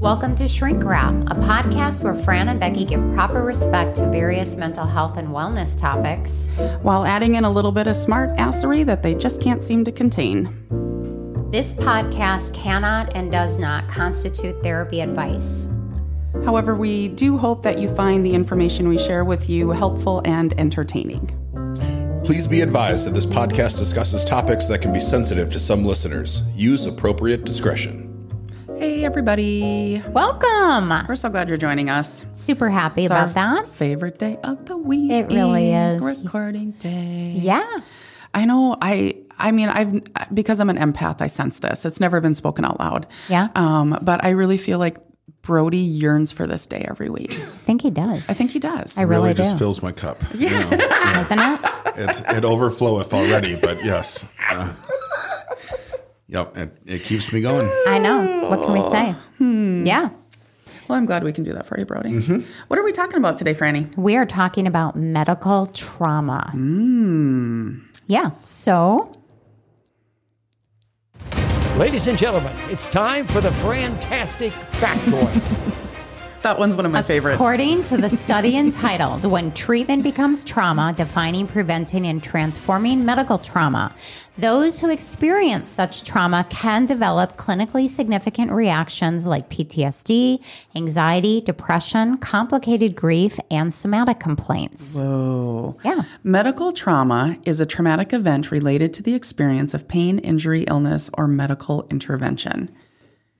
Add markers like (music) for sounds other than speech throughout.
Welcome to Shrink Wrap, a podcast where Fran and Becky give proper respect to various mental health and wellness topics while adding in a little bit of smart assery that they just can't seem to contain. This podcast cannot and does not constitute therapy advice. However, we do hope that you find the information we share with you helpful and entertaining. Please be advised that this podcast discusses topics that can be sensitive to some listeners. Use appropriate discretion. Hey, everybody. Welcome. We're so glad you're joining us. Super happy It's about our that. favorite day of the week. It really is. Recording day. Yeah. I know. I. I mean, I've because I'm an empath. I sense this. It's never been spoken out loud. Yeah. Um, but I really feel like Brody yearns for this day every week. I think he does. I think he does. I really, do. just fills my cup. Yeah. (laughs) Doesn't it? it, it overfloweth already, but yes. Uh, yep, it, it keeps me going. I know. What can we say? Hmm. Yeah. well, I'm glad we can do that for you, Brody. What are we talking about today, Franny? We are talking about medical trauma. Yeah. So, Ladies and gentlemen, it's time for the fantastic factoid. (laughs) That one's one of my favorites. according to the study (laughs) entitled When Treatment Becomes Trauma Defining, Preventing, and Transforming Medical Trauma, those who experience such trauma can develop clinically significant reactions like PTSD, anxiety, depression, complicated grief, and somatic complaints. Whoa. Yeah. Medical trauma is a traumatic event related to the experience of pain, injury, illness, or medical intervention.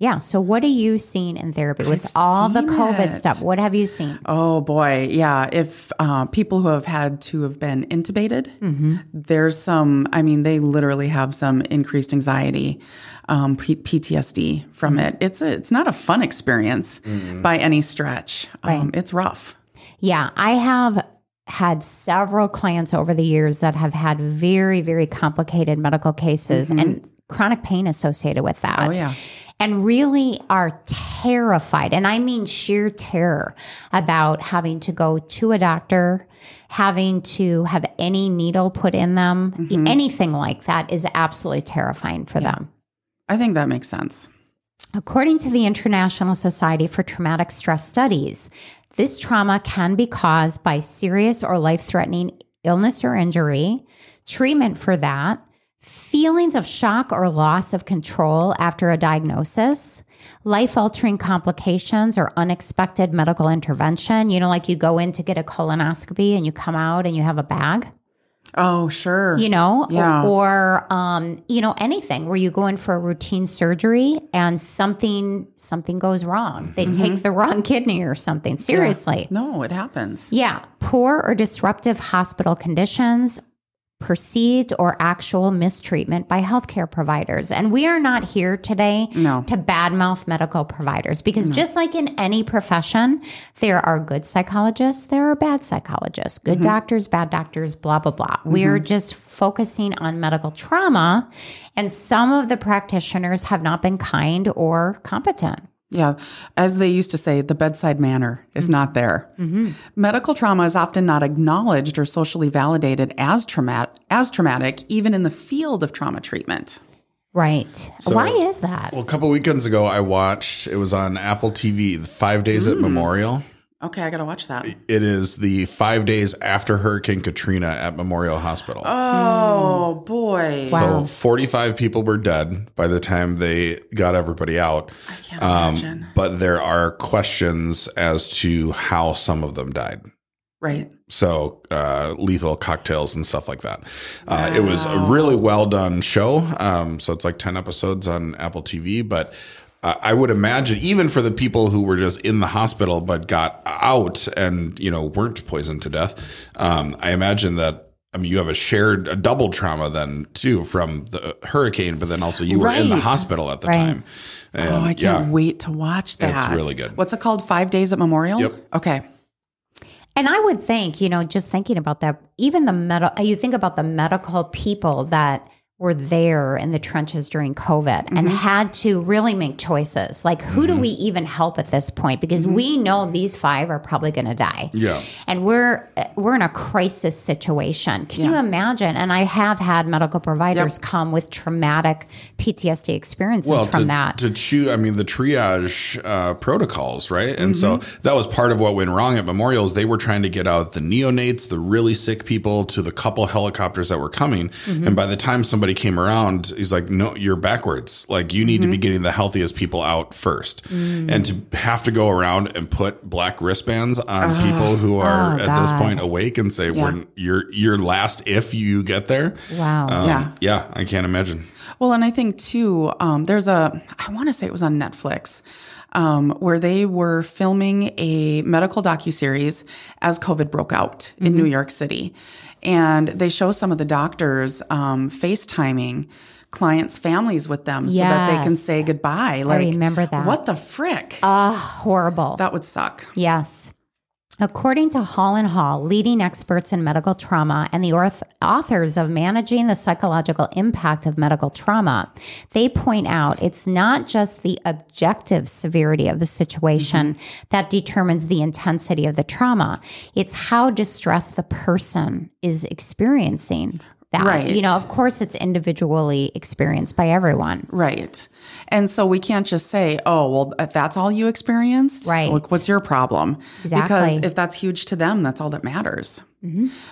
Yeah. So, what are you seeing in therapy with all the COVID it. stuff? What have you seen? Oh boy, yeah. If uh, people who have had to have been intubated, Mm-hmm. there's some. I mean, they literally have some increased anxiety, um, P- PTSD from Mm-hmm. it. It's a, it's not a fun experience by any stretch. Um, it's rough. Yeah, I have had several clients over the years that have had very, very complicated medical cases and chronic pain associated with that. Mm-hmm. Oh yeah. And really are terrified, and I mean sheer terror about having to go to a doctor, having to have any needle put in them. Mm-hmm. Anything like that is absolutely terrifying for them. I think that makes sense. According to the International Society for Traumatic Stress Studies, this trauma can be caused by serious or life threatening illness or injury, treatment for that, feelings of shock or loss of control after a diagnosis, life altering complications or unexpected medical intervention. You know, like you go in to get a colonoscopy and you come out and you have a bag Oh sure. you know, Yeah. or um, you know, anything where you go in for a routine surgery and something something goes wrong. They take the (laughs) wrong kidney or something. Seriously. No, it happens. Yeah. Poor or disruptive hospital conditions, perceived or actual mistreatment by healthcare providers. And we are not here today No. to badmouth medical providers because just like in any profession, there are good psychologists, there are bad psychologists, good mm-hmm. doctors, bad doctors, blah, blah, blah. We're mm-hmm. just focusing on medical trauma, and some of the practitioners have not been kind or competent. Yeah. As they used to say, the bedside manner is mm-hmm. not there. Mm-hmm. Medical trauma is often not acknowledged or socially validated as traumatic, as traumatic, even in the field of trauma treatment. Right. Why is that? Well, a couple weekends ago, I watched, it was on Apple TV, the Five Days at mm. Memorial. Okay, I got to watch that. It is the five days after Hurricane Katrina at Memorial Hospital. Oh, boy. So 45 people were dead by the time they got everybody out. I can't imagine. But there are questions as to how some of them died. Right. So uh, lethal cocktails and stuff like that. Uh, it was a really well done show. Um, so it's like 10 episodes on Apple TV. But uh, I would imagine, even for the people who were just in the hospital but got out and, you know, weren't poisoned to death, um, I imagine that. I mean, you have a shared, a double trauma then too from the hurricane, but then also you were in the hospital at the Right. time. And, Oh, I can't yeah. wait to watch that. That's really good. What's it called? Five Days at Memorial? Yep. Okay. And I would think, you know, just thinking about that, even the medical, you think about the medical people that were there in the trenches during COVID and had to really make choices. Like, who do we even help at this point? Because we know these five are probably going to die. Yeah. And we're we're in a crisis situation. Can you imagine? And I have had medical providers come with traumatic PTSD experiences well, from to, that. to choose, I mean, the triage uh, protocols, right? And so Mm-hmm. that was part of what went wrong at Memorials. They were trying to get out the neonates, the really sick people, to the couple helicopters that were coming. Mm-hmm. And by the time somebody came around, he's like, "No, you're backwards. Like you need to Mm-hmm. be getting the healthiest people out first. Mm. and to have to go around and put black wristbands on people who are Oh, at God. this point awake and say, "We're you're you're last if you get there." wow. Um, Yeah. yeah, I can't imagine. Well, and I think too, um, there's a, I want to say it was on Netflix, um, where they were filming a medical docuseries as COVID broke out in New York City. And they show some of the doctors um, FaceTiming clients' families with them so that they can say goodbye. Like, I remember that. What the frick? Ah, Horrible. that would suck. Yes. According to Hall and Hall, leading experts in medical trauma and the orth- authors of Managing the Psychological Impact of Medical Trauma, they point out it's not just the objective severity of the situation mm-hmm. that determines the intensity of the trauma. It's how distressed the person is experiencing that. Right. You know, of course it's individually experienced by everyone. Right. And so we can't just say, oh, well, if that's all you experienced. Right. Like, what's your problem? Exactly. Because if that's huge to them, that's all that matters.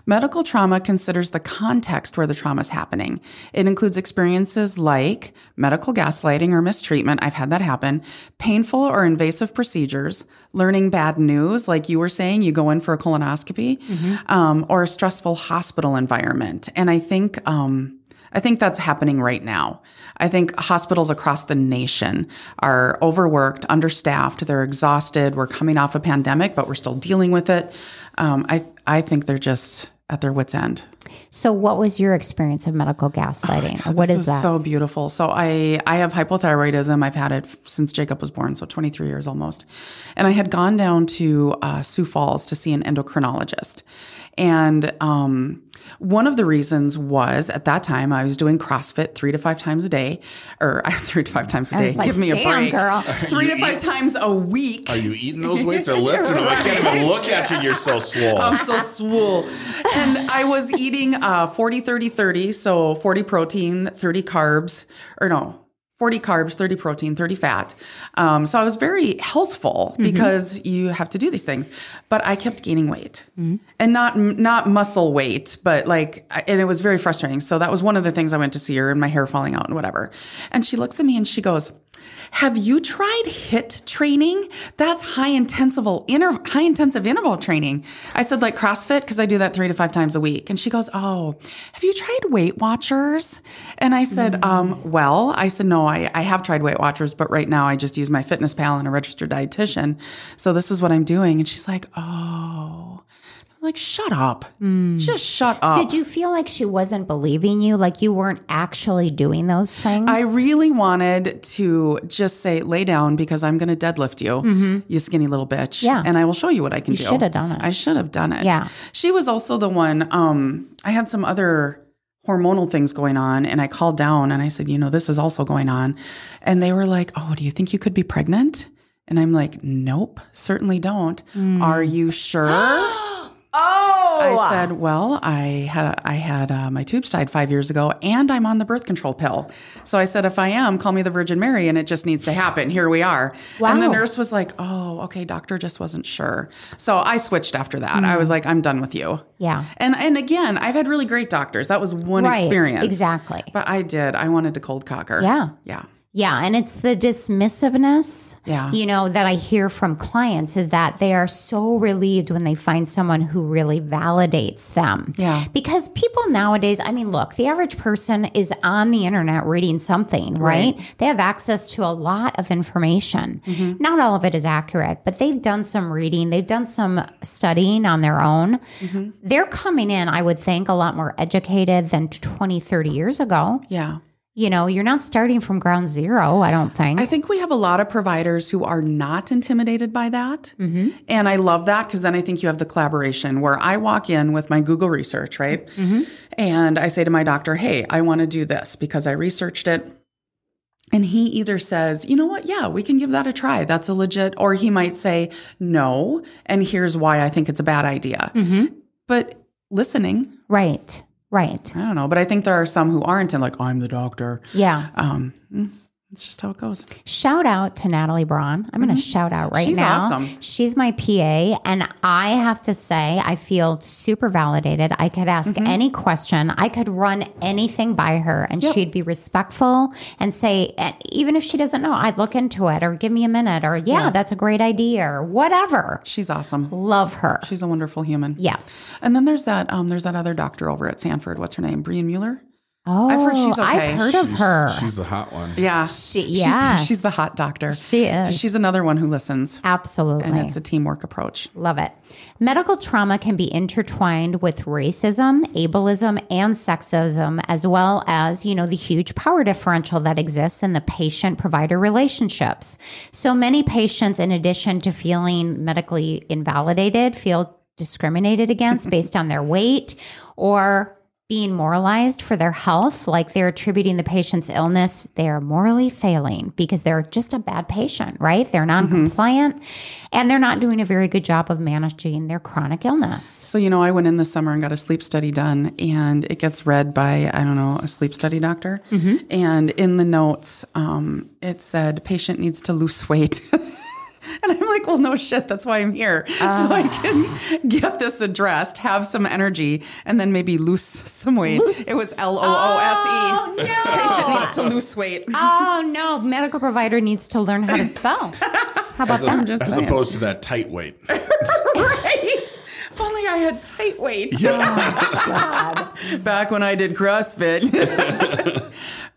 Medical trauma considers the context where the trauma is happening. It includes experiences like medical gaslighting or mistreatment. I've had that happen. Painful or invasive procedures, learning bad news, like you were saying, you go in for a colonoscopy, um, or a stressful hospital environment. And I think, um, I think that's happening right now. I think hospitals across the nation are overworked, understaffed, they're exhausted. We're coming off a pandemic, but we're still dealing with it. Um, I I think they're just at their wits' end. So what was your experience of medical gaslighting? what this is was that? so beautiful. So I I have hypothyroidism. I've had it f- since Jacob was born, so 23 years almost. And I had gone down to uh, Sioux Falls to see an endocrinologist. And um, one of the reasons was at that time I was doing CrossFit three to five times a day, or (laughs) three to five times a day. was like, Give me a "Damn, break, girl." Three to five times a week. Are you eating those weights or (laughs) lifting them? I can't even look at you. You're so swole. I'm so swole. And I was eating uh, 40, 30, 30. So 40 protein, 30 carbs, or no, 40 carbs, 30 protein, 30 fat. Um, so I was very healthful because you have to do these things. But I kept gaining weight and not not muscle weight, but like, and it was very frustrating. So that was one of the things I went to see her and my hair falling out and whatever. And she looks at me and she goes, have you tried HIIT training? That's high intensive inter- high intensive interval training. I said like CrossFit because I do that three to five times a week. And she goes, "Oh, have you tried Weight Watchers?" And I said, um, "Well, I said no, I, I have tried Weight Watchers, but right now I just use MyFitnessPal and a registered dietitian. So this is what I'm doing." And she's like, "Oh." I was like, "Shut up, just shut up." Did you feel like she wasn't believing you? Like you weren't actually doing those things? I really wanted to just say, lay down because I'm going to deadlift you, you skinny little bitch. Mm-hmm. Yeah. And I will show you what I can do. should have done it. I should have done it. Yeah. She was also the one, um, I had some other hormonal things going on and I called down and I said, you know, this is also going on. And they were like, oh, do you think you could be pregnant? And I'm like, nope, certainly don't. Mm. Are you sure? (gasps) (gasps) oh, I said, "Well, I had I had uh, my tubes tied five years ago, and I'm on the birth control pill." So I said, "If I am, call me the Virgin Mary, and it just needs to happen." Here we are. Wow. And the nurse was like, "Oh, okay, doctor just wasn't sure." So I switched after that. I was like, "I'm done with you." Mm. Yeah. And and again, I've had really great doctors. That was one Right, experience. exactly. But I did. I wanted to cold cock her. Yeah. Yeah. Yeah, and it's the dismissiveness, Yeah. you know, that I hear from clients is that they are so relieved when they find someone who really validates them. Yeah. Because people nowadays, I mean, look, the average person is on the internet reading something, right? They have access to a lot of information. Mm-hmm. Not all of it is accurate, but they've done some reading, they've done some studying on their own. Mm-hmm. They're coming in, I would think, a lot more educated than 20, 30 years ago. Yeah. You know, you're not starting from ground zero, I don't think. I think we have a lot of providers who are not intimidated by that. Mm-hmm. And I love that because then I think you have the collaboration where I walk in with my Google research, right? Mm-hmm. And I say to my doctor, hey, I want to do this because I researched it. And he either says, you know what? Yeah, we can give that a try. That's a legit, or he might say, no. And here's why I think it's a bad idea. Mm-hmm. But listening, right. Right. I don't know. But I think there are some who aren't and like, I'm the doctor. Yeah. Um, mm, it's just how it goes. Shout out to Natalie Braun. I'm going to shout out right Mm-hmm. She's now. awesome. She's my PA. And I have to say, I feel super validated. I could ask Mm-hmm. any question, I could run anything by her, and she'd be respectful and say, even if she doesn't know, I'd look into it or give me a minute or, yeah, that's a great idea or whatever. She's awesome. Love her. She's a wonderful human. Yes. And then there's that um there's that other doctor over at Sanford. What's her name? Brian Mueller? Oh, I've heard she's oh, okay. I've heard of She's- her. She's the hot one. Yeah. She, She's- She's, the hot doctor. She is. She's another one who listens. Absolutely. And it's a teamwork approach. Love it. Medical trauma can be intertwined with racism, ableism, and sexism, as well as, you know, the huge power differential that exists in the patient provider relationships. So many patients, in addition to feeling medically invalidated, feel discriminated against based on their weight or being moralized for their health, like they're attributing the patient's illness, they're morally failing because they're just a bad patient, right? They're non compliant and they're not doing a very good job of managing their chronic illness. So, you know, I went in this summer and got a sleep study done, and it gets read by, I don't know, a sleep study doctor. And in the notes, um, it said patient needs to lose weight. (laughs) (laughs) And I'm like, well, no shit. That's why I'm here. So I ah. can get this addressed, have some energy, and then maybe lose (laughs) some weight. It was L O O S E. Oh, Patient needs to lose weight. (laughs) Oh no, medical provider needs to learn how to spell. How about As, a- that? just as saying. opposed to that tight weight. right? If only I had tight weight. Back when I did CrossFit.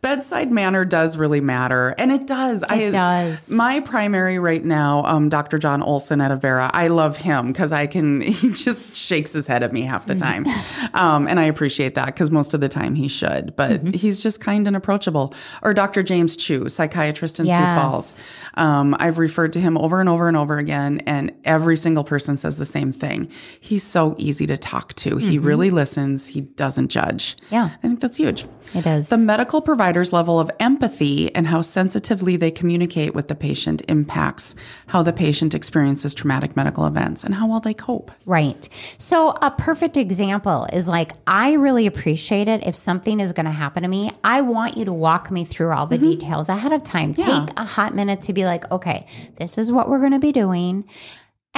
Bedside manner does really matter, and it does. It does. My primary right now, um, Dr. John Olson at Avera. I love him because I can. (laughs) He just shakes his head at me half the time, um, and I appreciate that because most of the time he should, but he's just kind and approachable. Or Dr. James Chu, psychiatrist in Yes. Sioux Falls. Um, I've referred to him over and over and over again, and every single person says the same thing. He's so easy to talk to. He really listens. He doesn't judge. Yeah. I think that's huge. It is. The medical provider's level of empathy and how sensitively they communicate with the patient impacts how the patient experiences traumatic medical events and how well they cope. Right. So, a perfect example is like, I really appreciate it if something is going to happen to me. I want you to walk me through all the mm-hmm. details ahead of time. Yeah. Take a hot minute to be like, okay, this is what we're going to be doing.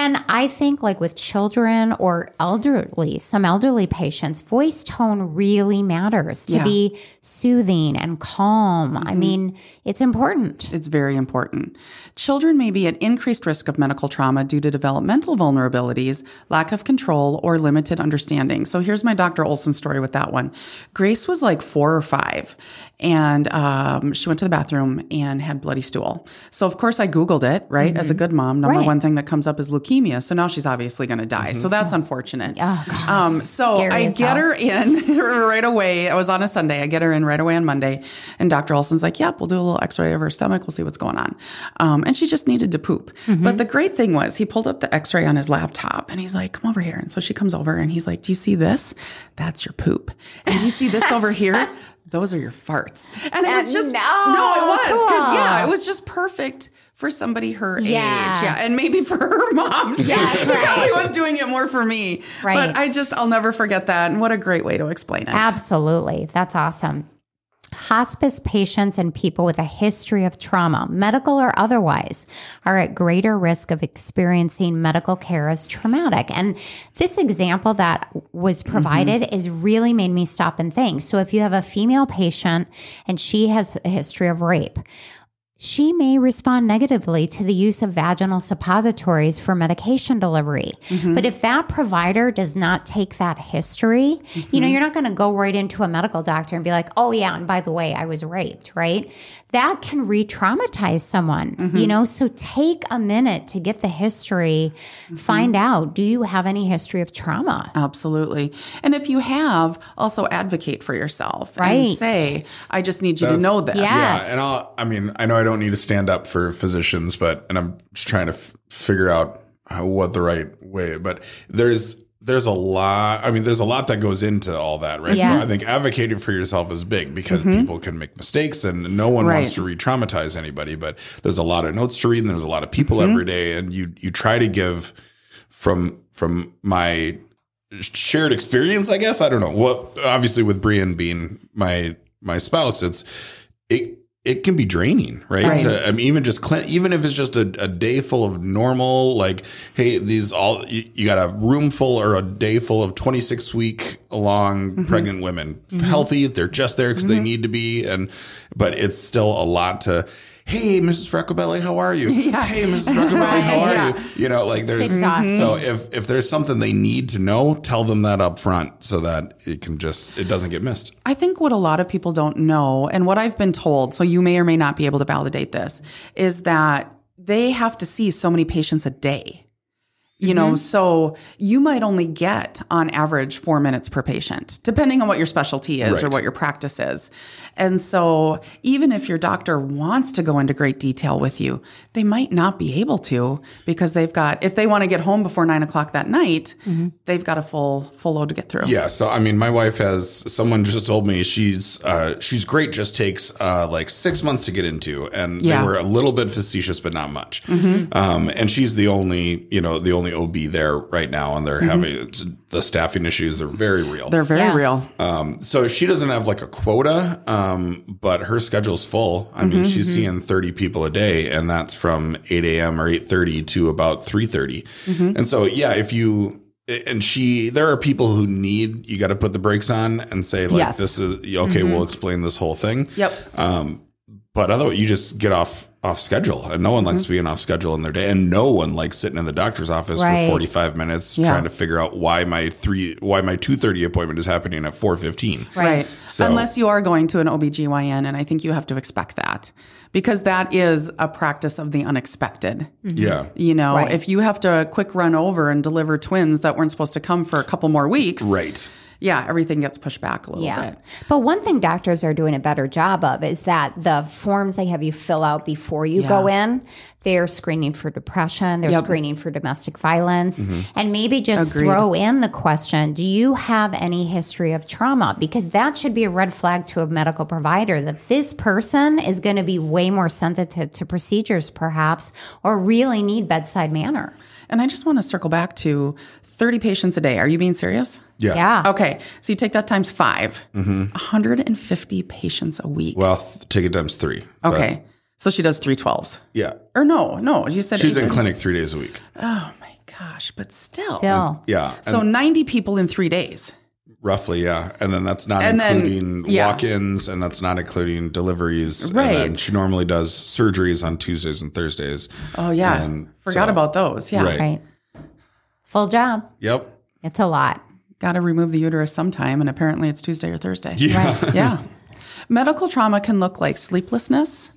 And I think, like with children or elderly, some elderly patients, voice tone really matters to Yeah. be soothing and calm. I mm-hmm. mean, it's important. It's very important. Children may be at increased risk of medical trauma due to developmental vulnerabilities, lack of control, or limited understanding. So here's my Dr. Olson story with that one. Grace was like four or five, and um, she went to the bathroom and had bloody stool. So of course I Googled it, right? As a good mom, number Right. one thing that comes up is leukemia. So now she's obviously going to die. So that's unfortunate. Oh, gosh. Um, so I get hell. her in (laughs) right away. I was on a Sunday. I get her in right away on Monday. And Dr. Olson's like, yep, we'll do a little x ray of her stomach. We'll see what's going on. Um, and she just needed to poop. Mm-hmm. But the great thing was, he pulled up the x ray on his laptop and he's like, come over here. And so she comes over and he's like, do you see this? That's your poop. And do you see this over here? (laughs) Those are your farts. And it was just, no, no, it was. Because, yeah, it was just perfect. For somebody her age, yeah, and maybe for her (laughs) mom, too. Yes, (laughs) She right. probably was doing it more for me, Right. But I just, I'll never forget that. And what a great way to explain it. Absolutely. That's awesome. Hospice patients and people with a history of trauma, medical or otherwise, are at greater risk of experiencing medical care as traumatic. And this example that was mm-hmm. provided is really made me stop and think. So if you have a female patient and she has a history of rape, she may respond negatively to the use of vaginal suppositories for medication delivery. Mm-hmm. But if that provider does not take that history, you know, mm-hmm. you're not going to go right into a medical doctor and be like, oh, yeah, and by the way, I was raped, right? That can re traumatize someone, mm-hmm. you know? So take a minute to get the history, find out do you have any history of trauma? Absolutely. And if you have, also advocate for yourself Right. and say, I just need you to know this. Yeah. Yes. Yeah, and I'll, I mean, I know I don't need to stand up for physicians, but and I'm just trying to f- figure out how, what the right way. But there's there's a lot. I mean, there's a lot that goes into all that, right? So I think advocating for yourself is big because mm-hmm. people can make mistakes, and no one Right. wants to re-traumatize anybody. But there's a lot of notes to read, and there's a lot of people mm-hmm. every day, and you you try to give from from my shared experience, I guess. I don't know. Well, obviously with Brian being my my spouse, it's it it can be draining, right? Right. I mean, even just clean, even if it's just a, a day full of normal, like, hey, these all you, you got a room full or a day full of twenty six week long mm-hmm. pregnant women, mm-hmm. healthy, they're just there because they mm-hmm. need to be, and but it's still a lot to. Hey, Mrs. Frecklebelly, how are you? (laughs) Hey, Mrs. Frecklebelly, how (laughs) are Yeah. you? You know, like there's so if if there's something they need to know, tell them that up front so that it can just it doesn't get missed. I think what a lot of people don't know, and what I've been told, so you may or may not be able to validate this, is that they have to see so many patients a day. You know, so you might only get on average four minutes per patient, depending on what your specialty is or what your practice is. And so, even if your doctor wants to go into great detail with you, they might not be able to because they've got, if they want to get home before nine o'clock that night, they've got a full, full load to get through. Yeah, so I mean, my wife has someone just told me she's uh, she's great. Just takes uh, like six months to get into, and Yeah. they were a little bit facetious, but not much. Um, and she's the only you know the only OB there right now, and they're having the staffing issues are very real. They're very Yes. real. Um, so she doesn't have like a quota, um, but her schedule's full. I mean, she's seeing 30 people a day and that's from 8 a.m. or 8.30 to about 3.30. And so, yeah, if you, and she, there are people who need, you got to put the brakes on and say like, Yes. this is, okay, we'll explain this whole thing. Yep. Um, but otherwise, you just get off off schedule, and no one likes mm-hmm. being off schedule in their day, and no one likes sitting in the doctor's office Right. for forty five minutes Yeah. trying to figure out why my three why my two thirty appointment is happening at four fifteen. Right. So- Unless you are going to an OBGYN, and I think you have to expect that because that is a practice of the unexpected. Mm-hmm. Yeah, You know, Right. if you have to quick run over and deliver twins that weren't supposed to come for a couple more weeks, right. Yeah, everything gets pushed back a little Yeah. bit. But one thing doctors are doing a better job of is that the forms they have you fill out before you go in, they're screening for depression, they're Yep. screening for domestic violence, Mm-hmm. and maybe just Agreed. throw in the question Do you have any history of trauma? Because that should be a red flag to a medical provider that this person is going to be way more sensitive to procedures, perhaps, or really need bedside manner. And I just want to circle back to 30 patients a day. Are you being serious? Yeah. Yeah. Okay, so you take that times 5 mm-hmm. 150 patients a week. Well, th- take it times three. Okay, so she does 312s. yeah. Or no, no, you said She's eight- in clinic three days a week. Oh my gosh, but still. Still. Yeah. And So 90 people in three days. Roughly, yeah. And then that's not And then- including yeah. walk-ins and that's not including deliveries. And Right. then she normally does surgeries on Tuesdays and Thursdays. Oh, yeah. And Forgot so- about those. Yeah. Right. Right. Full job. Yep. It's a lot. Got to remove the uterus sometime, and apparently it's Tuesday or Thursday. Yeah. yeah. (laughs) Medical trauma can look like sleeplessness,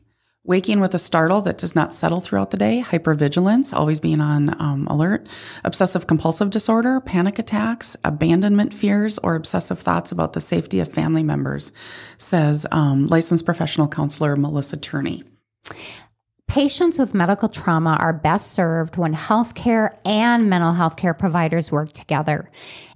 waking with a startle that does not settle throughout the day, hypervigilance, always being on um, alert, obsessive compulsive disorder, panic attacks, abandonment fears, or obsessive thoughts about the safety of family members, says um, licensed professional counselor Melissa Turney. Patients with medical trauma are best served when healthcare and mental health care providers work together.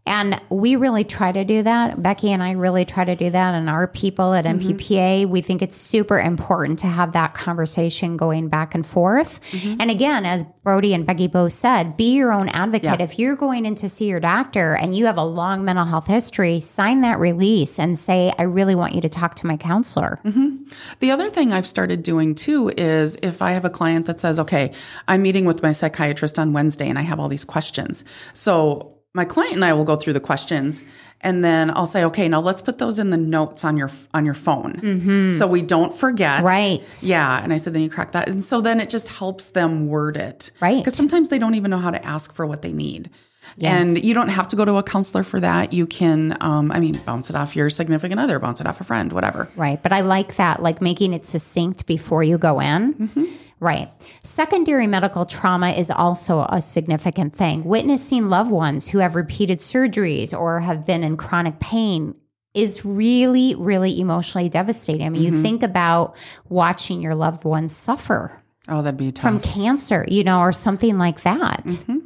And we really try to do that. Becky and I really try to do that. And our people at mm-hmm. MPPA, we think it's super important to have that conversation going back and forth. Mm-hmm. And again, as Brody and Becky both said, be your own advocate. Yeah. If you're going in to see your doctor and you have a long mental health history, sign that release and say, I really want you to talk to my counselor. Mm-hmm. The other thing I've started doing too is if I have a client that says, okay, I'm meeting with my psychiatrist on Wednesday and I have all these questions. So my client and I will go through the questions and then I'll say, okay, now let's put those in the notes on your on your phone, so we don't forget. Mm-hmm. Right. Yeah. And I said, then you crack that, and so then it just helps them word it. Right. Because sometimes they don't even know how to ask for what they need. Yes. And you don't have to go to a counselor for that. You can, um, I mean, bounce it off your significant other, bounce it off a friend, whatever. Right. But I like that, like making it succinct before you go in. Mm-hmm. Right. Secondary medical trauma is also a significant thing. Witnessing loved ones who have repeated surgeries or have been in chronic pain is really, really emotionally devastating. I mean, Mm-hmm. you think about watching your loved ones suffer Oh, that'd be tough. from cancer, you know, or something like that. Mm-hmm.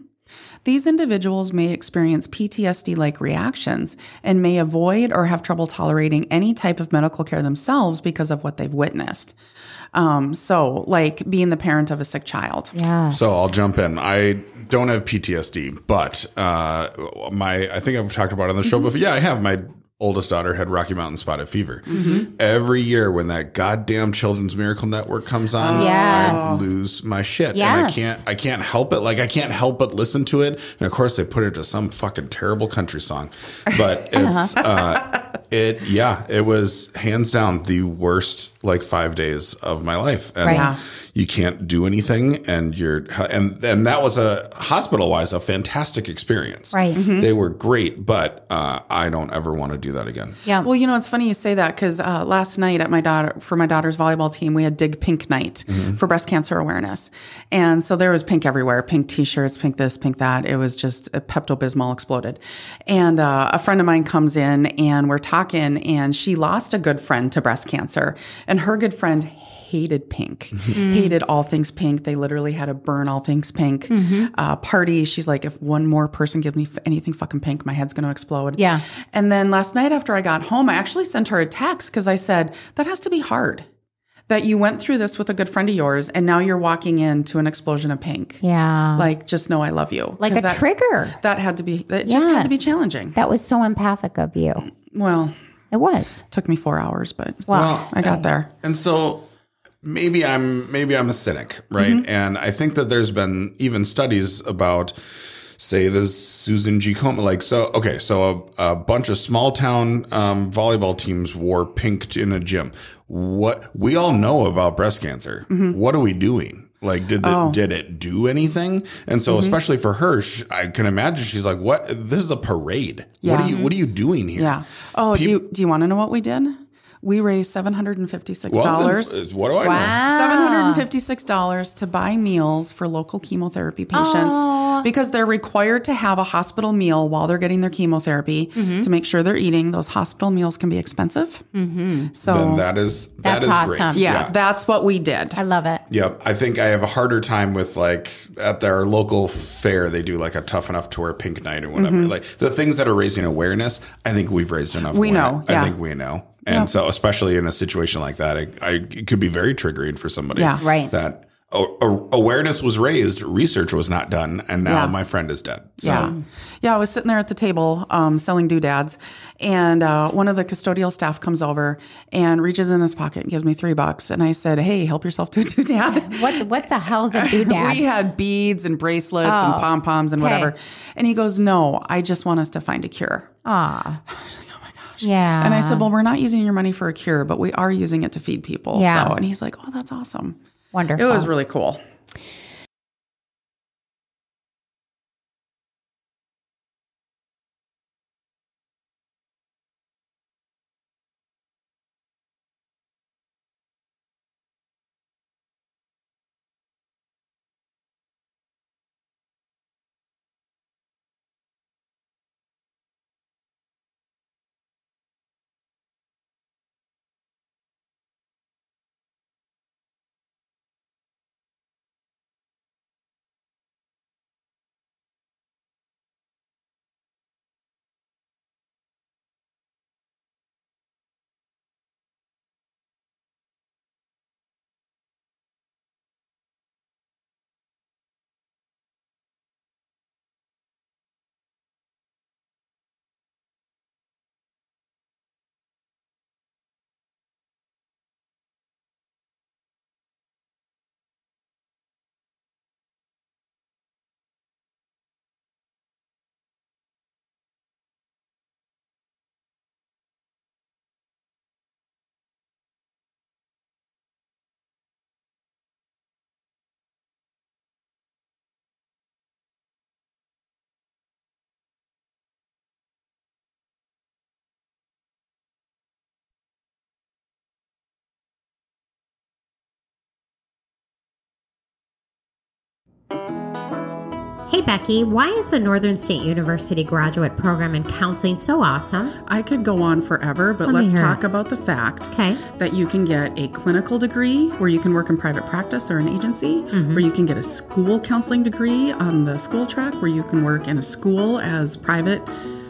These individuals may experience PTSD like reactions and may avoid or have trouble tolerating any type of medical care themselves because of what they've witnessed. Um, so, like being the parent of a sick child. Yeah. So I'll jump in. I don't have PTSD, but uh, my I think I've talked about it on the show before. Yeah, I have. My oldest daughter had Rocky Mountain spotted fever. Every year when that goddamn Children's Miracle Network comes on, Yes. I lose my shit, and I can't I can't help it. Like I can't help but listen to it. And of course, they put it to some fucking terrible country song, but (laughs) it's. uh it yeah, it was hands down the worst like five days of my life, and Right. You can't do anything, and you're and and that was a hospital wise a fantastic experience. Right. Mhm. they were great, but uh, I don't ever want to do that again. yeah. Well, you know, it's funny you say that because uh, last night at my daughter for my daughter's volleyball team, we had Dig Pink Night for breast cancer awareness, and so there was pink everywhere, pink T-shirts, pink this, pink that. It was just a Pepto Bismol exploded, and uh, a friend of mine comes in and we're talking, and she lost a good friend to breast cancer, and her good friend hated pink, mm-hmm. mm. hated all things pink. They literally had to burn all things pink. Mm-hmm. Uh, party. She's like, if one more person gives me f- anything fucking pink, my head's going to explode. Yeah. And then last night after I got home, I actually sent her a text because I said, that has to be hard. That you went through this with a good friend of yours and now you're walking into an explosion of pink. yeah. Like, just know I love you. Like a that, trigger. That had to be, that just had to be challenging. That was so empathic of you. Well, It was. took me four hours, but Wow. I got there. And so maybe I'm maybe I'm a cynic, right? Mm-hmm. And I think that there's been even studies about say the Susan G. Komen, like so. Okay, so a, a bunch of small town um, volleyball teams wore pink in a gym. What we all know about breast cancer. Mm-hmm. What are we doing? Like, did the, Oh. did it do anything? And so, Mm-hmm. especially for her, sh I can imagine she's like, "What? This is a parade. What Yeah. are you? What are you doing here?" Yeah. Oh, do you, do you want to know what we did? We raised seven hundred and fifty six Well, dollars. then, what do I know? Wow. Seven hundred and fifty-six dollars to buy meals for local chemotherapy patients because they're required to have a hospital meal while they're getting their chemotherapy Mm-hmm. to make sure they're eating. Those hospital meals can be expensive. Mm-hmm. So Then that is that That's is awesome. great. yeah, that's what we did. I love it. Yep. I think I have a harder time with like at their local fair, they do like a tough enough to wear pink night or whatever. Like the things that are raising awareness, I think we've raised enough. Mm-hmm. We awareness. know, yeah. I think we know. And so, especially in a situation like that, it, I, it could be very triggering for somebody. Yeah. Right. That a, a- awareness was raised, research was not done, and now Yeah. my friend is dead. So, Yeah. Yeah, I was sitting there at the table um, selling doodads, and uh, one of the custodial staff comes over and reaches in his pocket and gives me three bucks. And I said, Hey, help yourself to a doodad. What (laughs) what the hell's a (laughs) doodad? We had beads and bracelets Oh, and pom poms and okay. whatever. And he goes, No, I just want us to find a cure. (laughs) Aw. Yeah. And I said, Well, we're not using your money for a cure, but we are using it to feed people. Yeah. So, and he's like, Oh, that's awesome. Wonderful. It was really cool. Hey, Becky, why is the Northern State University graduate program in counseling so awesome? I could go on forever, but Let let's talk it. about the fact Okay. that you can get a clinical degree where you can work in private practice or an agency, Mm-hmm. where you can get a school counseling degree on the school track where you can work in a school as private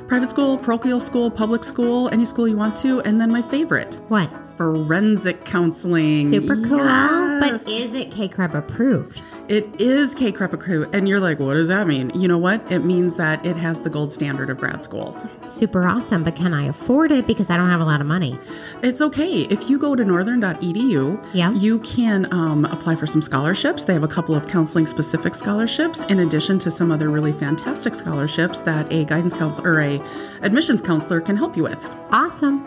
private school, parochial school, public school, any school you want to, and then my favorite, What? Forensic counseling. Super cool. Yes. But is it CACREP approved? It is CACREP Accrued. And you're like, what does that mean? You know what? It means that it has the gold standard of grad schools. Super awesome, but can I afford it because I don't have a lot of money? It's okay. If you go to northern.edu, Yeah. you can um, apply for some scholarships. They have a couple of counseling specific scholarships, in addition to some other really fantastic scholarships that a guidance counselor or a admissions counselor can help you with. Awesome.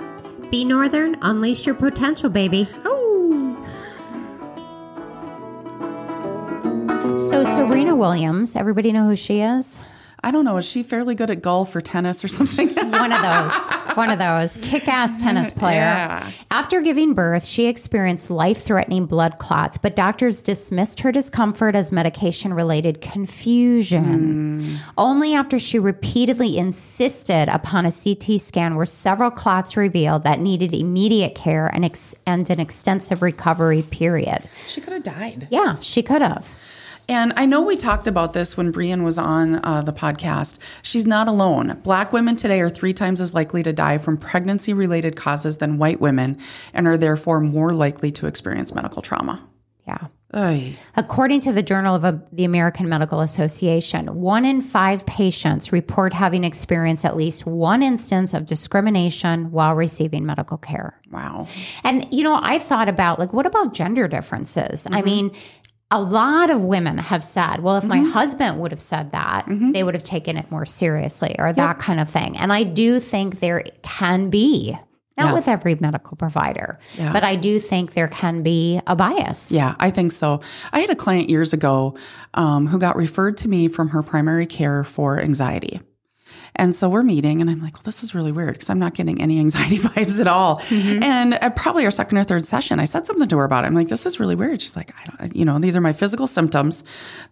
Be Northern, unleash your potential, baby. Oh. So Serena Williams, everybody know who she is? I don't know. Is she fairly good at golf or tennis or something? One of those. (laughs) One of those. Kick ass (laughs) tennis player. Yeah. After giving birth, she experienced life threatening blood clots, but doctors dismissed her discomfort as medication related confusion. Hmm. Only after she repeatedly insisted upon a CT scan were several clots revealed that needed immediate care and, ex- and an extensive recovery period. she could have died. Yeah, she could have. And I know we talked about this when Brian was on uh, the podcast. She's not alone. Black women today are three times as likely to die from pregnancy related causes than white women and are therefore more likely to experience medical trauma. Yeah. Ay. According to the Journal of uh, the American Medical Association, one in five patients report having experienced at least one instance of discrimination while receiving medical care. Wow. And, you know, I thought about like, what about gender differences? I mean, a lot of women have said, well, if my husband would have said that, they would have taken it more seriously or that kind of thing. And I do think there can be, not Yeah. with every medical provider, Yeah. but I do think there can be a bias. Yeah, I think so. I had a client years ago um, who got referred to me from her primary care for anxiety. And so we're meeting, and I'm like, well, this is really weird because I'm not getting any anxiety (laughs) vibes at all. And at probably our second or third session, I said something to her about it. I'm like, this is really weird. She's like, I don't, you know, these are my physical symptoms.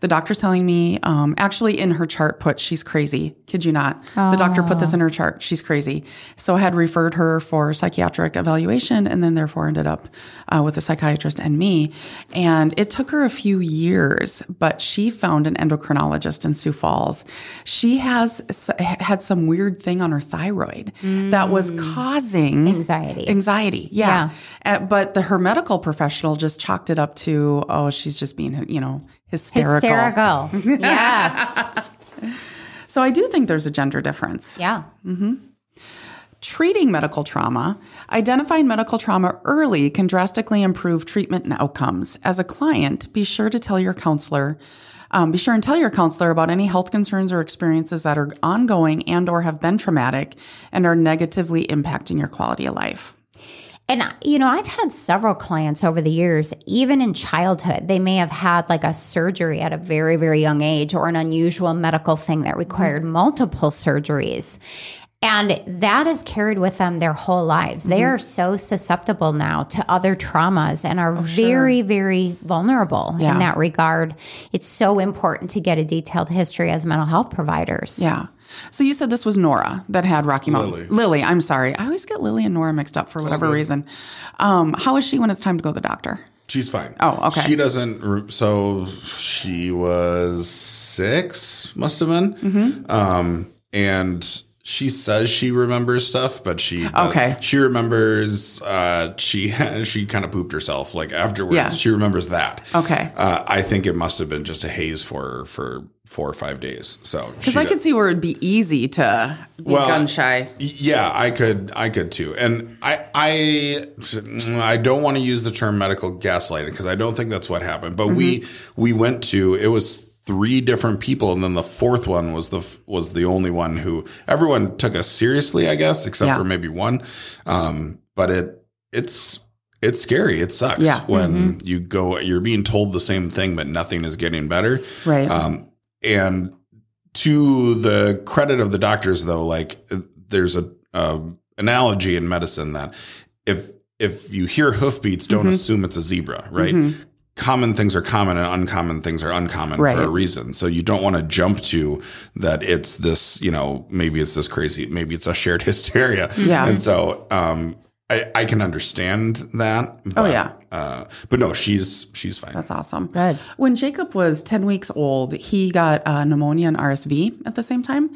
The doctor's telling me, um, actually, in her chart, put she's crazy. Kid you not. The doctor put this in her chart. She's crazy. So I had referred her for psychiatric evaluation, and then therefore ended up uh, with a psychiatrist and me. And it took her a few years, but she found an endocrinologist in Sioux Falls. She has had some weird thing on her thyroid that was causing Anxiety. Anxiety, yeah. Uh, but the her medical professional just chalked it up to, oh, she's just being, you know, hysterical. Hysterical. (laughs) yes. So I do think there's a gender difference. Yeah. Treating medical trauma, identifying medical trauma early can drastically improve treatment and outcomes. As a client, be sure to tell your counselor, um, be sure and tell your counselor about any health concerns or experiences that are ongoing and or have been traumatic and are negatively impacting your quality of life. And, you know, I've had several clients over the years, even in childhood, they may have had like a surgery at a very, very young age or an unusual medical thing that required multiple surgeries. And that is carried with them their whole lives. They are so susceptible now to other traumas and are very, very vulnerable Yeah. in that regard. It's so important to get a detailed history as mental health providers. Yeah. So you said this was Nora that had Rocky Mountain. Lily. Lily, I'm sorry. I always get Lily and Nora mixed up for whatever good. reason. Um, how is she when it's time to go to the doctor? She's fine. Oh, okay. She doesn't. So she was six, must have been. Mm-hmm. Um, and she says she remembers stuff, but she Okay. She remembers. Uh, she (laughs) she kind of pooped herself like afterwards. Yeah. She remembers that. Okay. Uh, I think it must have been just a haze for her for four or five days. So Because I could see where it'd be easy to be gun shy. Yeah, I could, I could too, and I, I, I don't want to use the term medical gaslighting because I don't think that's what happened. But we, Mm-hmm. we went to it was three different people, and then the fourth one was the was the only one who everyone took us seriously, I guess, except Yeah. for maybe one. Um, but it, it's. It's scary. It sucks Yeah. Mm-hmm. when you go, you're being told the same thing, but nothing is getting better. Right. Um, and to the credit of the doctors, though, like there's a, a analogy in medicine that if if you hear hoofbeats, don't assume it's a zebra, right? Common things are common and uncommon things are uncommon Right. for a reason. So you don't want to jump to that it's this, you know, maybe it's this crazy, maybe it's a shared (laughs) hysteria. Yeah. And so, um, I, I can understand that. Oh, yeah. Uh, but no, she's, she's fine. That's awesome. Good. When Jacob was 10 weeks old, he got uh, pneumonia and RSV at the same time.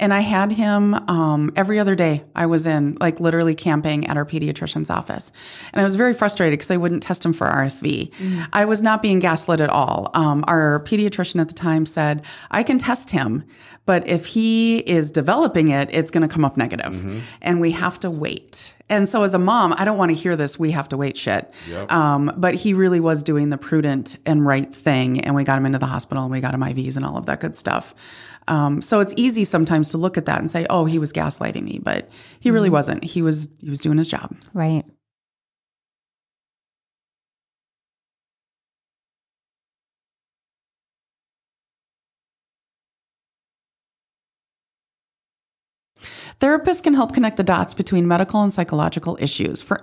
And I had him um, every other day. I was in, like, literally camping at our pediatrician's office. And I was very frustrated because they wouldn't test him for RSV. I was not being gaslit at all. Um, our pediatrician at the time said, I can test him, but if he is developing it, it's going to come up negative. And we have to wait. And so as a mom, I don't want to hear this, we have to wait shit. Um, but he really was doing the prudent and right thing. And we got him into the hospital and we got him IVs and all of that good stuff. Um, so it's easy sometimes to look at that and say, oh, he was gaslighting me, but he really wasn't. He was, he was doing his job. Right. Therapists can help connect the dots between medical and psychological issues. For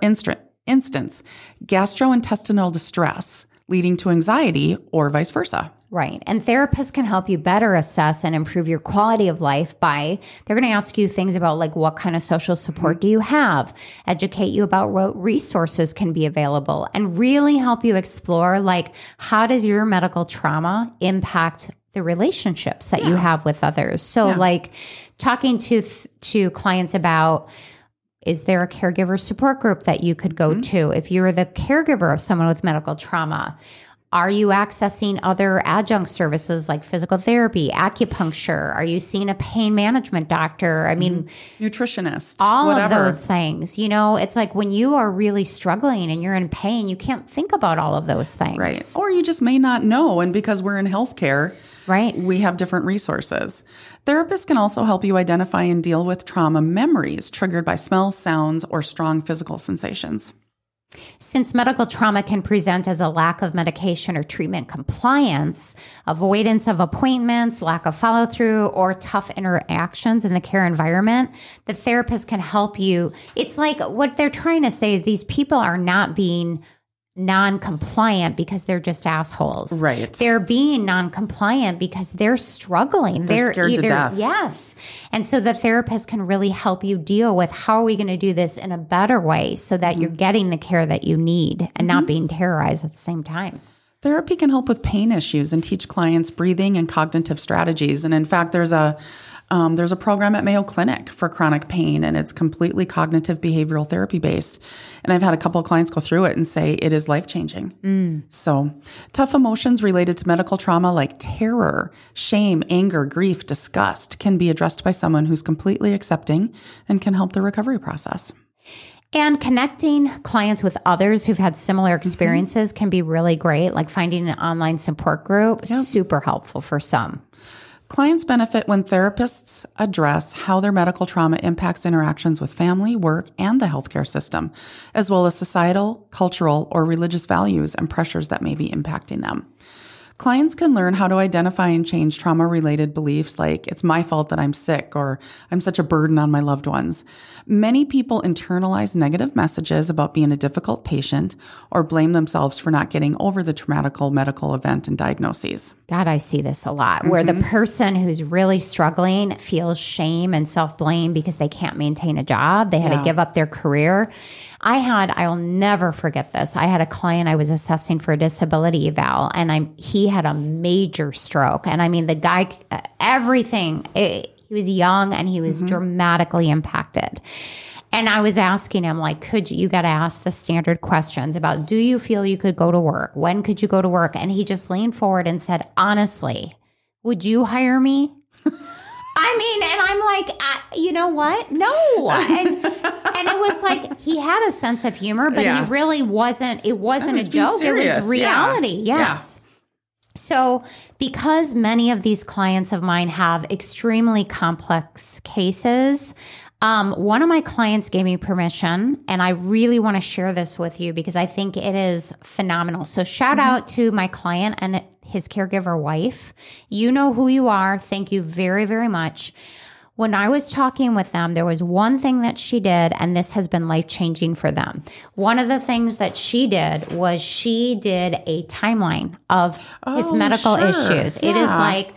instance, gastrointestinal distress leading to anxiety or vice versa. Right. And therapists can help you better assess and improve your quality of life by they're going to ask you things about like what kind of social support mm-hmm. do you have, educate you about what resources can be available, and really help you explore like how does your medical trauma impact the relationships that you have with others. So like talking to th- to clients about is there a caregiver support group that you could go mm-hmm. to if you're the caregiver of someone with medical trauma? Are you accessing other adjunct services like physical therapy, acupuncture? Are you seeing a pain management doctor? I mean, mm-hmm. Nutritionist, all whatever. of those things. You know, it's like when you are really struggling and you're in pain, you can't think about all of those things. Right. Or you just may not know. And because we're in healthcare, Right. we have different resources. Therapists can also help you identify and deal with trauma memories triggered by smells, sounds, or strong physical sensations. Since medical trauma can present as a lack of medication or treatment compliance, avoidance of appointments, lack of follow through, or tough interactions in the care environment, the therapist can help you. It's like what they're trying to say these people are not being non compliant because they're just assholes. Right. They're being non compliant because they're struggling. They're scared to death. Yes. And so the therapist can really help you deal with how are we going to do this in a better way so that Mm-hmm. you're getting the care that you need and not being terrorized at the same time. Therapy can help with pain issues and teach clients breathing and cognitive strategies. And in fact, there's a um, there's a program at Mayo Clinic for chronic pain, and it's completely cognitive behavioral therapy based. And I've had a couple of clients go through it and say it is life changing. So, tough emotions related to medical trauma like terror, shame, anger, grief, disgust can be addressed by someone who's completely accepting and can help the recovery process. And connecting clients with others who've had similar Mm-hmm. experiences can be really great. Like finding an online support group, super helpful for some. Clients benefit when therapists address how their medical trauma impacts interactions with family, work, and the healthcare system, as well as societal, cultural, or religious values and pressures that may be impacting them. Clients can learn how to identify and change trauma related beliefs like, it's my fault that I'm sick or I'm such a burden on my loved ones. Many people internalize negative messages about being a difficult patient or blame themselves for not getting over the traumatical medical event and diagnoses. God, I see this a lot where Mm-hmm. the person who's really struggling feels shame and self blame because they can't maintain a job. They had Yeah. to give up their career. I had, I will never forget this. I had a client I was assessing for a disability eval, and I'm he had a major stroke. And I mean, the guy, everything, it, he was young and he was mm-hmm. dramatically impacted. And I was asking him, like, could you, you got to ask the standard questions about do you feel you could go to work? When could you go to work? And he just leaned forward and said, honestly, would you hire me? (laughs) I mean, and I'm like, I, you know what? No. (laughs) And, and it was like (laughs) he had a sense of humor, but Yeah. he really wasn't, it wasn't was a joke. It was reality. Yeah. Yes. So, because many of these clients of mine have extremely complex cases, um, one of my clients gave me permission, and I really want to share this with you because I think it is phenomenal. So, shout out to my client and his caregiver wife. You know who you are. Thank you very, very much. When I was talking with them, there was one thing that she did, and this has been life changing for them. One of the things that she did was she did a timeline of his Oh, medical sure. issues. It is like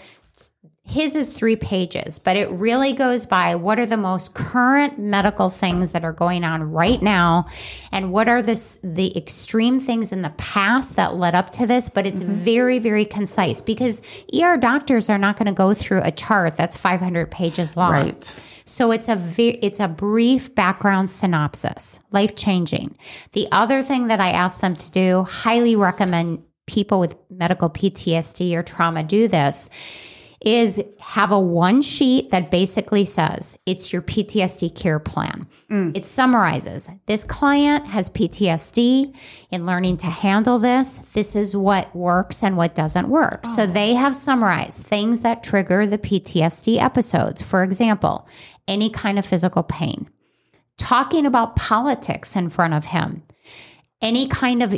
his is three pages, but it really goes by what are the most current medical things that are going on right now, and what are the the extreme things in the past that led up to this. But it's very very concise because ER doctors are not going to go through a chart that's 500 pages long. Right. So it's a ve- it's a brief background synopsis, life changing. The other thing that I ask them to do, highly recommend people with medical PTSD or trauma do this, is have a one sheet that basically says it's your PTSD care plan. It summarizes this client has PTSD in learning to handle this. This is what works and what doesn't work. So they have summarized things that trigger the PTSD episodes. For example, any kind of physical pain, talking about politics in front of him, any kind of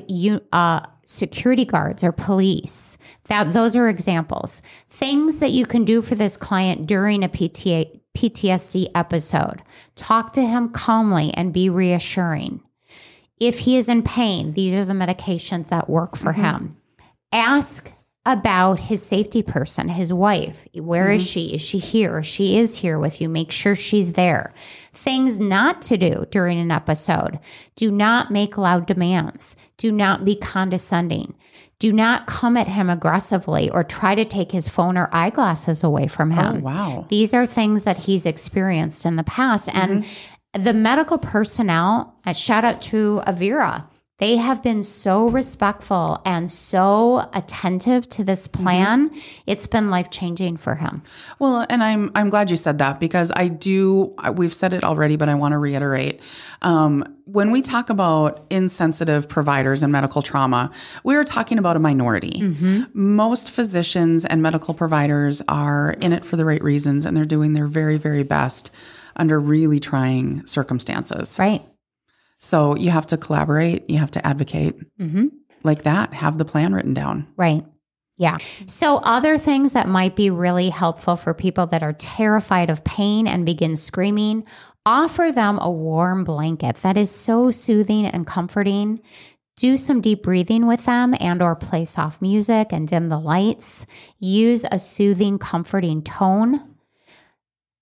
uh, security guards or police. That those are examples. Things that you can do for this client during a PTA, PTSD episode. Talk to him calmly and be reassuring. If he is in pain, these are the medications that work for mm-hmm. him. Ask about his safety person, his wife. Where is she? Is she here? She is here with you. Make sure she's there. Things not to do during an episode. Do not make loud demands. Do not be condescending. Do not come at him aggressively or try to take his phone or eyeglasses away from him. Oh, wow. These are things that he's experienced in the past. And the medical personnel, uh, shout out to Avira, they have been so respectful and so attentive to this plan. It's been life changing for him. Well, and I'm I'm glad you said that because I do. We've said it already, but I want to reiterate. Um, when we talk about insensitive providers and medical trauma, we are talking about a minority. Most physicians and medical providers are in it for the right reasons, and they're doing their very very best under really trying circumstances. Right. So you have to collaborate. You have to advocate mm-hmm. like that. Have the plan written down. Right. Yeah. So, other things that might be really helpful for people that are terrified of pain and begin screaming, offer them a warm blanket that is so soothing and comforting. Do some deep breathing with them and or play soft music and dim the lights. Use a soothing, comforting tone.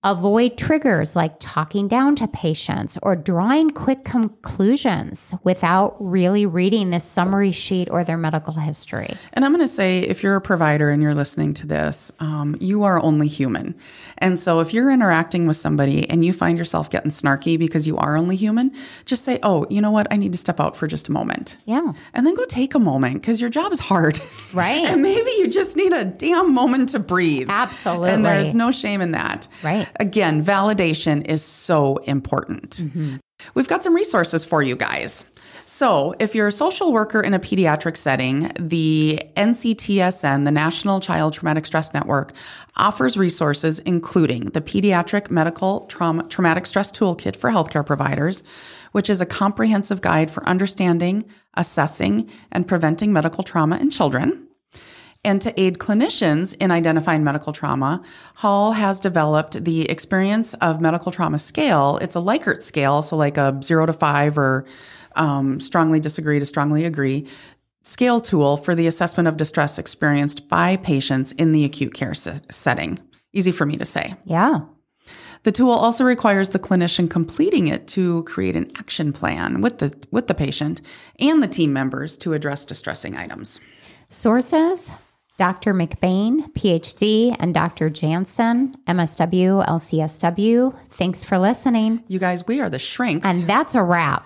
Avoid triggers like talking down to patients or drawing quick conclusions without really reading this summary sheet or their medical history. And I'm going to say, if you're a provider and you're listening to this, um, you are only human. And so if you're interacting with somebody and you find yourself getting snarky because you are only human, just say, oh, you know what? I need to step out for just a moment. Yeah. And then go take a moment because your job is hard. Right. (laughs) and maybe you just need a damn moment to breathe. Absolutely. And there's no shame in that. Right. Again, validation is so important. Mm-hmm. We've got some resources for you guys. So, if you're a social worker in a pediatric setting, the NCTSN, the National Child Traumatic Stress Network, offers resources including the Pediatric Medical Trauma, Traumatic Stress Toolkit for healthcare providers, which is a comprehensive guide for understanding, assessing, and preventing medical trauma in children. And to aid clinicians in identifying medical trauma, Hall has developed the Experience of Medical Trauma Scale. It's a Likert scale, so like a zero to five or um, strongly disagree to strongly agree scale tool for the assessment of distress experienced by patients in the acute care se- setting. Easy for me to say. Yeah. The tool also requires the clinician completing it to create an action plan with the with the patient and the team members to address distressing items. Sources Dr. McBain, PhD, and Dr. Jansen, MSW, LCSW. Thanks for listening. You guys, we are the shrinks. And that's a wrap.